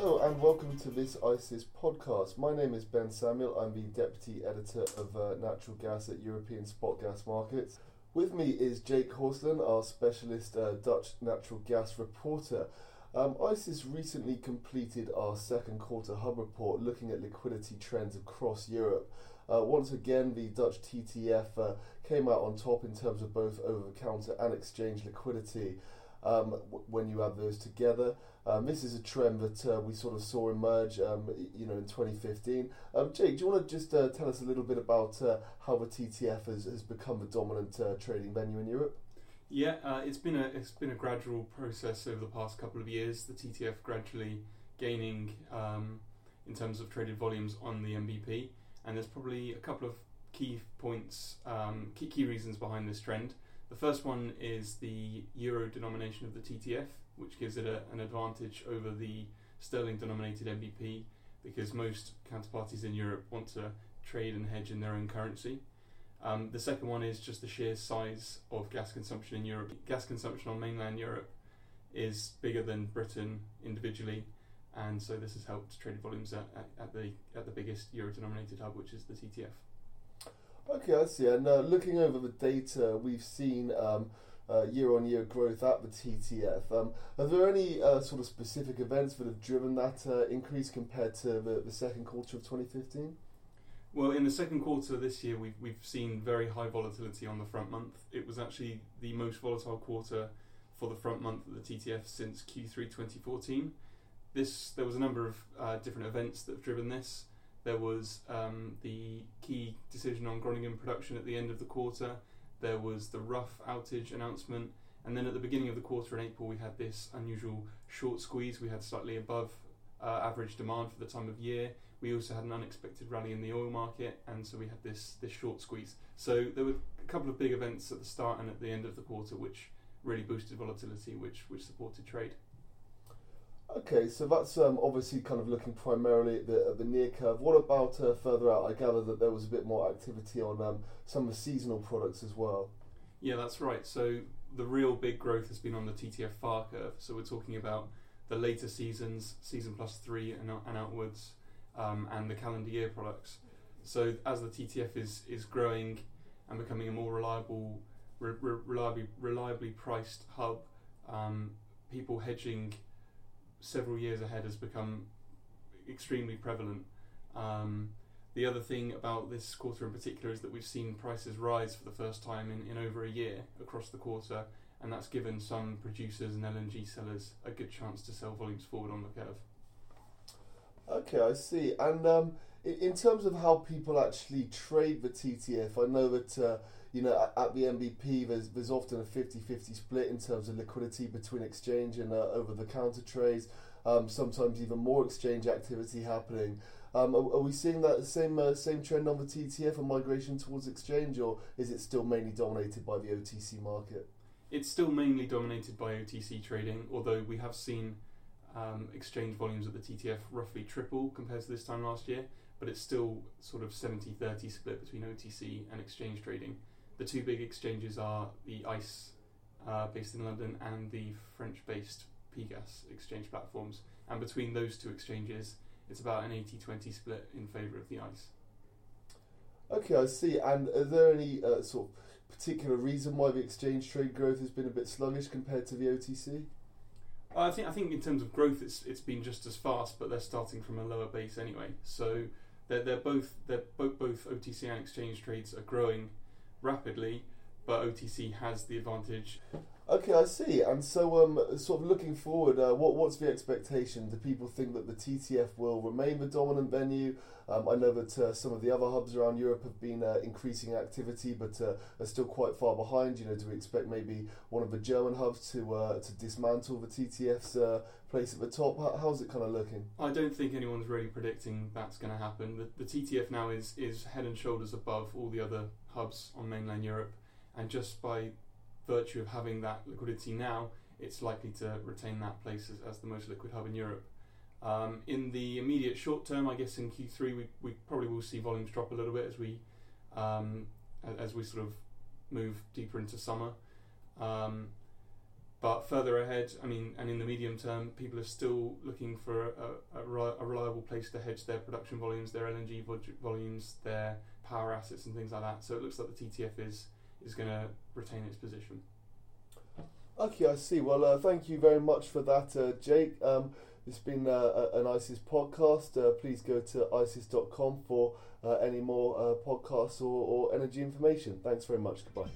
Hello and welcome to this ICIS podcast. My name is Ben Samuel. I'm the deputy editor of uh, natural gas at European Spot Gas Markets. With me is Jake Horsland, our specialist uh, Dutch natural gas reporter. Um, ICIS recently completed our second quarter hub report looking at liquidity trends across Europe. Uh, once again, the Dutch TTF uh, came out on top in terms of both over the counter and exchange liquidity um, w- when you add those together. Um, this is a trend that uh, we sort of saw emerge, um, you know, in 2015. Um, Jake, do you want to just uh, tell us a little bit about uh, how the TTF has, has become the dominant uh, trading venue in Europe? Yeah, uh, it's been a it's been a gradual process over the past couple of years. The TTF gradually gaining um, in terms of traded volumes on the NBP, and there's probably a couple of key points, um, key key reasons behind this trend. The first one is the euro denomination of the TTF, which gives it a, an advantage over the sterling denominated NBP because most counterparties in Europe want to trade and hedge in their own currency. Um, the second one is just the sheer size of gas consumption in Europe. Gas consumption on mainland Europe is bigger than Britain individually, and so this has helped traded volumes at, at, at the at the biggest euro-denominated hub, which is the TTF. Okay, I see. And uh, looking over the data, we've seen um, uh, year-on-year growth at the TTF. Um, are there any uh, sort of specific events that have driven that uh, increase compared to the, the second quarter of 2015? Well, in the second quarter of this year, we've, we've seen very high volatility on the front month. It was actually the most volatile quarter for the front month of the TTF since Q3 2014. This there was a number of uh, different events that have driven this. There was um, the key decision on Groningen production at the end of the quarter. There was the rough outage announcement, and then at the beginning of the quarter in April, we had this unusual short squeeze. We had slightly above uh, average demand for the time of year. We also had an unexpected rally in the oil market, and so we had this this short squeeze. So there were a couple of big events at the start and at the end of the quarter, which really boosted volatility, which which supported trade. Okay, so that's um, obviously kind of looking primarily at the, at the near curve. What about uh, further out? I gather that there was a bit more activity on um, some of the seasonal products as well. Yeah, that's right. So the real big growth has been on the TTF far curve. So we're talking about the later seasons, season plus three and, and outwards, um, and the calendar year products. So as the TTF is is growing and becoming a more reliable, re- re- reliably reliably priced hub, um, people hedging several years ahead has become extremely prevalent. Um, the other thing about this quarter in particular is that we've seen prices rise for the first time in, in over a year across the quarter, and that's given some producers and LNG sellers a good chance to sell volumes forward on the curve. Okay, I see. And um, in, terms of how people actually trade the TTF, I know that uh, you know at, the NBP there's there's often a 50-50 split in terms of liquidity between exchange and uh, over the counter trades. Um, sometimes even more exchange activity happening. Um, are, are we seeing that same uh, same trend on the TTF, a migration towards exchange, or is it still mainly dominated by the OTC market? It's still mainly dominated by OTC trading, although we have seen um, exchange volumes at the TTF roughly triple compared to this time last year, but it's still sort of 70 30 split between OTC and exchange trading. The two big exchanges are the ICE uh, based in London and the French based PEGAS exchange platforms, and between those two exchanges, it's about an 80 20 split in favour of the ICE. Okay, I see. And are there any uh, sort of particular reason why the exchange trade growth has been a bit sluggish compared to the OTC? I think I think in terms of growth, it's it's been just as fast, but they're starting from a lower base anyway. So they're they're both they're both both OTC and exchange trades are growing rapidly, but OTC has the advantage. Okay, I see. And so, um, sort of looking forward, uh, what what's the expectation? Do people think that the TTF will remain the dominant venue? Um, I know that uh, some of the other hubs around Europe have been uh, increasing activity, but uh, are still quite far behind. You know, do we expect maybe one of the German hubs to uh, to dismantle the TTF's uh, place at the top? How, how's it kind of looking? I don't think anyone's really predicting that's going to happen. The, the TTF now is is head and shoulders above all the other hubs on mainland Europe, and just by virtue of having that liquidity now, it's likely to retain that place as, as the most liquid hub in Europe. Um, in the immediate short term, I guess in Q3 we, we probably will see volumes drop a little bit as we um, as we sort of move deeper into summer. Um, but further ahead, I mean, and in the medium term, people are still looking for a, a, a reliable place to hedge their production volumes, their LNG volumes, their power assets, and things like that. So it looks like the TTF is is going to retain its position. Okay, I see. Well, uh, thank you very much for that, uh, Jake. Um, it's been uh, an ICIS podcast. Uh, please go to icis.com for uh, any more uh, podcasts or, or energy information. Thanks very much. Goodbye.